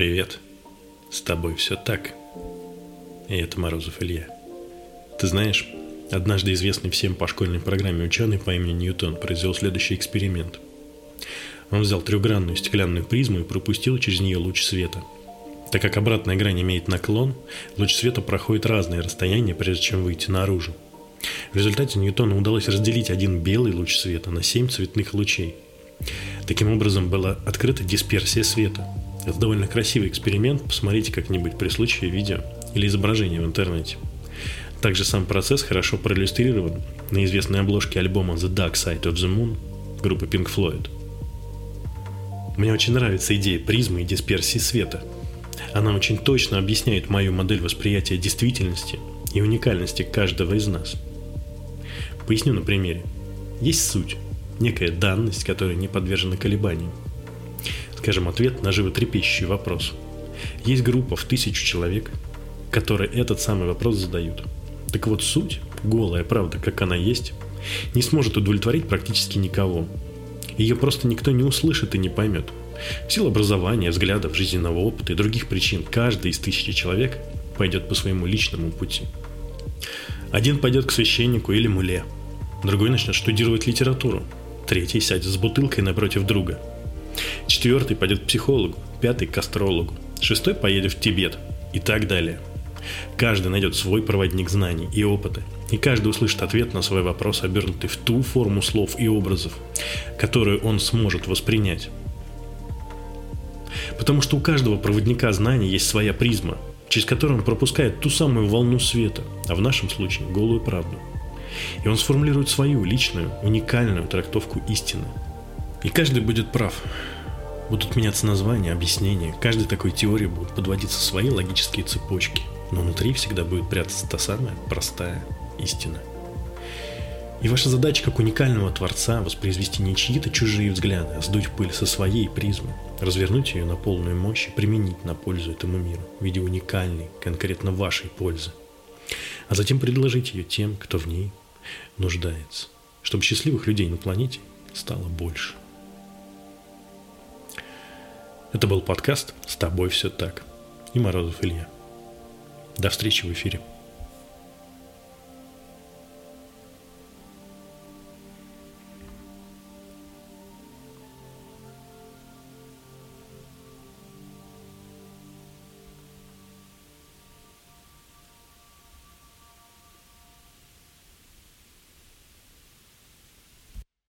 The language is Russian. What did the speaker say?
Привет. С тобой все так. И это Морозов Илья. Ты знаешь, однажды известный всем по школьной программе ученый по имени Ньютон произвел следующий эксперимент. Он взял трехгранную стеклянную призму и пропустил через нее луч света. Так как обратная грань имеет наклон, луч света проходит разные расстояния, прежде чем выйти наружу. В результате Ньютону удалось разделить один белый луч света на семь цветных лучей. Таким образом была открыта дисперсия света – это довольно красивый эксперимент, посмотрите как-нибудь при случае видео или изображение в интернете. Также сам процесс хорошо проиллюстрирован на известной обложке альбома The Dark Side of the Moon группы Pink Floyd. Мне очень нравится идея призмы и дисперсии света. Она очень точно объясняет мою модель восприятия действительности и уникальности каждого из нас. Поясню на примере. Есть суть, некая данность, которая не подвержена колебаниям скажем, ответ на животрепещущий вопрос. Есть группа в тысячу человек, которые этот самый вопрос задают. Так вот суть, голая правда, как она есть, не сможет удовлетворить практически никого. Ее просто никто не услышит и не поймет. В силу образования, взглядов, жизненного опыта и других причин каждый из тысячи человек пойдет по своему личному пути. Один пойдет к священнику или муле, другой начнет штудировать литературу, третий сядет с бутылкой напротив друга – Четвертый пойдет к психологу, пятый к астрологу, шестой поедет в Тибет и так далее. Каждый найдет свой проводник знаний и опыта, и каждый услышит ответ на свой вопрос, обернутый в ту форму слов и образов, которую он сможет воспринять. Потому что у каждого проводника знаний есть своя призма, через которую он пропускает ту самую волну света, а в нашем случае голую правду. И он сформулирует свою личную, уникальную трактовку истины. И каждый будет прав, Будут меняться названия, объяснения. Каждой такой теории будут подводиться свои логические цепочки. Но внутри всегда будет прятаться та самая простая истина. И ваша задача как уникального творца воспроизвести не чьи-то чужие взгляды, а сдуть пыль со своей призмы, развернуть ее на полную мощь и применить на пользу этому миру в виде уникальной, конкретно вашей пользы. А затем предложить ее тем, кто в ней нуждается, чтобы счастливых людей на планете стало больше. Это был подкаст «С тобой все так» и Морозов Илья. До встречи в эфире.